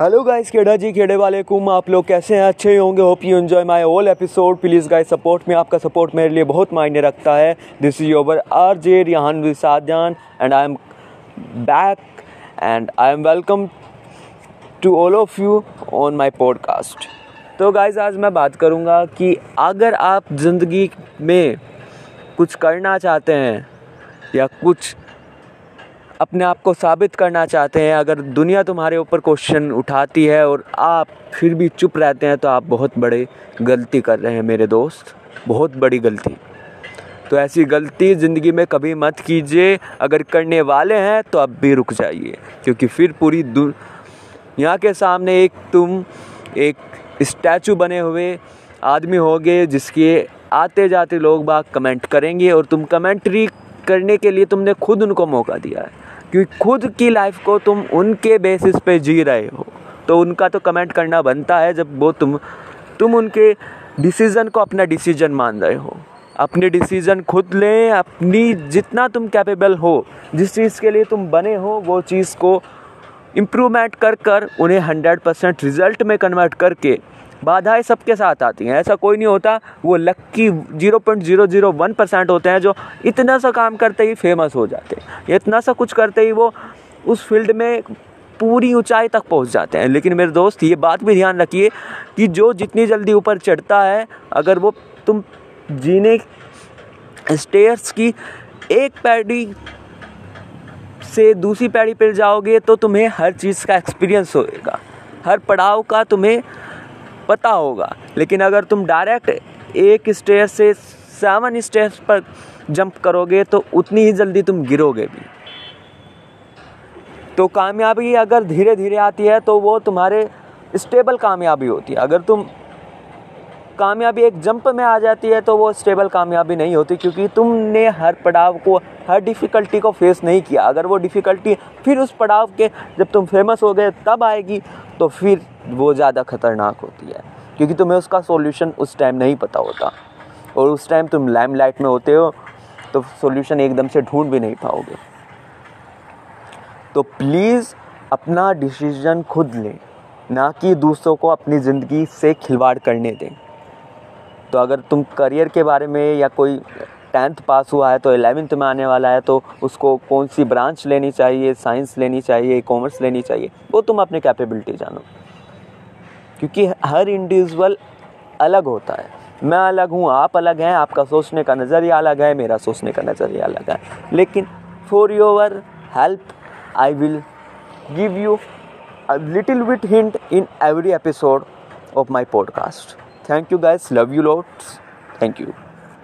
Hello guys केड़ा जी, खेड़े वाले कुम, आप लोग कैसे हैं? अच्छे होंगे hope you enjoy my all episode please guys support में आपका सपोर्ट मेरे लिए बहुत मायने रखता है. This is your R J Rihan विसाजान and I am back and I am welcome to all of you on my podcast तो guys आज मैं बात करूँगा कि अगर आप ज़िंदगी में कुछ करना चाहते हैं, या कुछ अपने आप को साबित करना चाहते हैं। अगर दुनिया तुम्हारे ऊपर क्वेश्चन उठाती है और आप फिर भी चुप रहते हैं तो आप बहुत बड़े गलती कर रहे हैं मेरे दोस्त। बहुत बड़ी गलती। तो ऐसी गलती ज़िंदगी में कभी मत कीजिए। अगर करने वाले हैं तो अब भी रुक जाइए। क्योंकि फिर पूरी दुनिया के सामने एक तुम, एक स्टैचू बने हुए आदमी होगे, जिसके आते जाते लोग बाग कमेंट करेंगे और तुम कमेंट्री करने के लिए तुमने खुद उनको मौका दिया है। क्योंकि खुद की लाइफ को तुम उनके बेसिस पे जी रहे हो। तो उनका तो कमेंट करना बनता है जब वो तुम तुम उनके डिसीज़न को अपना डिसीज़न मान रहे हो। अपने डिसीज़न खुद लें, अपनी जितना तुम कैपेबल हो, जिस चीज़ के लिए तुम बने हो, वो चीज़ को इम्प्रूवमेंट कर कर उन्हें हंड्रेड परसेंट रिज़ल्ट में कन्वर्ट करके बाधाएँ सबके साथ आती हैं। ऐसा कोई नहीं होता। वो lucky zero point zero zero one percent होते हैं जो इतना सा काम करते ही फ़ेमस हो जाते हैं। इतना सा कुछ करते ही वो उस फ़ील्ड में पूरी ऊंचाई तक पहुँच जाते हैं। लेकिन मेरे दोस्त, ये बात भी ध्यान रखिए कि जो जितनी जल्दी ऊपर चढ़ता है, अगर वो तुम जीने स्टेयर्स की एक पैडी से दूसरी पैड़ी पर जाओगे तो तुम्हें हर चीज़ का एक्सपीरियंस होएगा। हर पड़ाव का तुम्हें पता होगा। लेकिन अगर तुम डायरेक्ट एक स्टेज से सेवन स्टेज पर जंप करोगे तो उतनी ही जल्दी तुम गिरोगे भी। तो कामयाबी अगर धीरे धीरे आती है तो वो तुम्हारे स्टेबल कामयाबी होती है। अगर तुम कामयाबी एक जंप में आ जाती है तो वो स्टेबल कामयाबी नहीं होती, क्योंकि तुमने हर पड़ाव को, हर डिफ़िकल्टी को फेस नहीं किया। अगर वो डिफ़िकल्टी फिर उस पड़ाव के, जब तुम फ़ेमस हो गए, तब आएगी तो फिर वो ज़्यादा ख़तरनाक होती है, क्योंकि तुम्हें उसका सॉल्यूशन उस टाइम नहीं पता होता। और उस टाइम तुम लाइम लाइट में होते हो तो सॉल्यूशन एकदम से ढूंढ भी नहीं पाओगे। तो प्लीज़ अपना डिसीज़न खुद लें, ना कि दूसरों को अपनी ज़िंदगी से खिलवाड़ करने दें। तो अगर तुम करियर के बारे में या कोई टेंथ पास हुआ है तो एलेवेंथ में आने वाला है तो उसको कौन सी ब्रांच लेनी चाहिए, साइंस लेनी चाहिए, कॉमर्स लेनी चाहिए, वो तुम अपने कैपेबिलिटी जानो। क्योंकि हर इंडिविजुअल अलग होता है। मैं अलग हूँ, आप अलग हैं, आपका सोचने का नज़रिया अलग है, मेरा सोचने का नज़रिया अलग है। लेकिन for your help I will give you little bit hint in every episode of my podcast Thank you guys. Love you lots. Thank you.